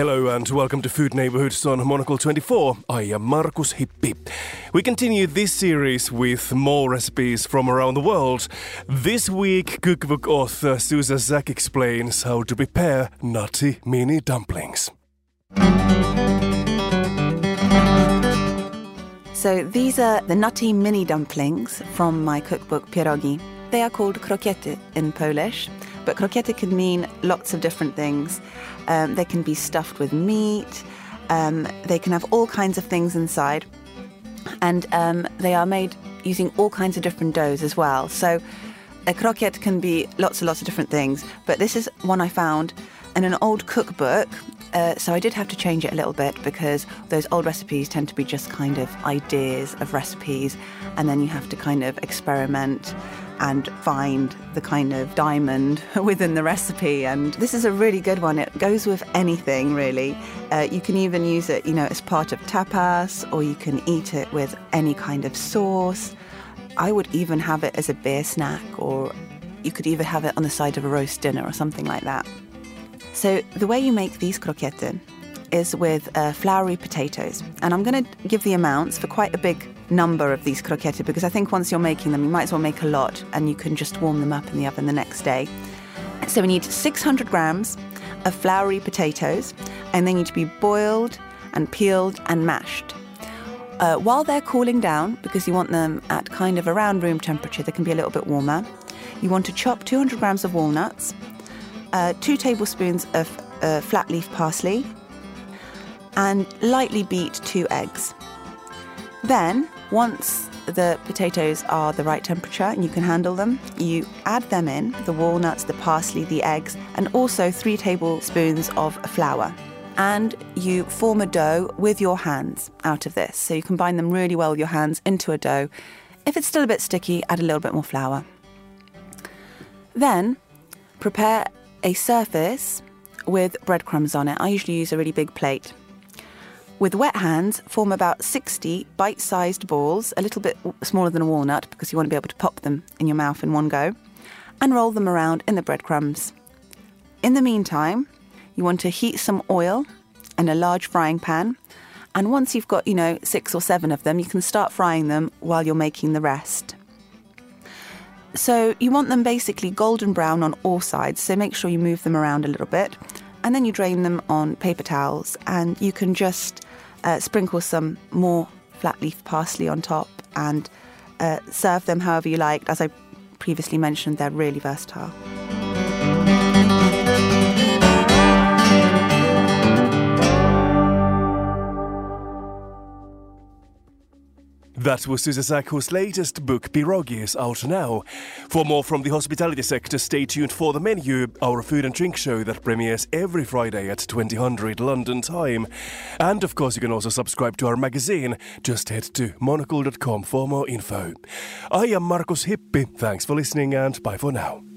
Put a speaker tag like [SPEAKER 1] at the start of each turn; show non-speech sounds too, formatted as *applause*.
[SPEAKER 1] Hello and welcome to Food Neighborhoods on Monocle 24. I am Markus Hippi. We continue this series with more recipes from around the world. This week, cookbook author Zuza Zak explains how to prepare nutty mini dumplings.
[SPEAKER 2] So these are the nutty mini dumplings from my cookbook Pierogi. They are called krokiety in Polish, but krokiety can mean lots of different things. Um, they can be stuffed with meat. Um, they can have all kinds of things inside, and um, they are made using all kinds of different doughs as well. So a croquette can be lots and lots of different things, but this is one I found in an old cookbook. Uh, so I did have to change it a little bit because those old recipes tend to be just kind of ideas of recipes, and then you have to kind of experiment and find the kind of diamond *laughs* within the recipe. And this is a really good one. It goes with anything, really. Uh, you can even use it, you know, as part of tapas, or you can eat it with any kind of sauce. I would even have it as a beer snack, or you could even have it on the side of a roast dinner or something like that. So the way you make these croquettes is with uh, floury potatoes. And I'm going to give the amounts for quite a big number of these croquettes because I think once you're making them, you might as well make a lot and you can just warm them up in the oven the next day. So we need 600 grams of floury potatoes and they need to be boiled and peeled and mashed. Uh, while they're cooling down, because you want them at kind of around room temperature, they can be a little bit warmer, you want to chop 200 grams of walnuts, uh, two tablespoons of uh, flat leaf parsley, and lightly beat two eggs. Then, once the potatoes are the right temperature and you can handle them, you add them in the walnuts, the parsley, the eggs, and also three tablespoons of flour. And you form a dough with your hands out of this. So you combine them really well with your hands into a dough. If it's still a bit sticky, add a little bit more flour. Then prepare a surface with breadcrumbs on it. I usually use a really big plate. With wet hands, form about 60 bite sized balls, a little bit smaller than a walnut because you want to be able to pop them in your mouth in one go, and roll them around in the breadcrumbs. In the meantime, you want to heat some oil in a large frying pan, and once you've got, you know, six or seven of them, you can start frying them while you're making the rest. So you want them basically golden brown on all sides, so make sure you move them around a little bit. And then you drain them on paper towels, and you can just uh, sprinkle some more flat leaf parsley on top and uh, serve them however you like. As I previously mentioned, they're really versatile.
[SPEAKER 1] That was Zuza latest book, Pierogi, is out now. For more from the hospitality sector, stay tuned for The Menu, our food and drink show that premieres every Friday at 2000 London time. And of course, you can also subscribe to our magazine. Just head to monocle.com for more info. I am Markus Hippi. Thanks for listening and bye for now.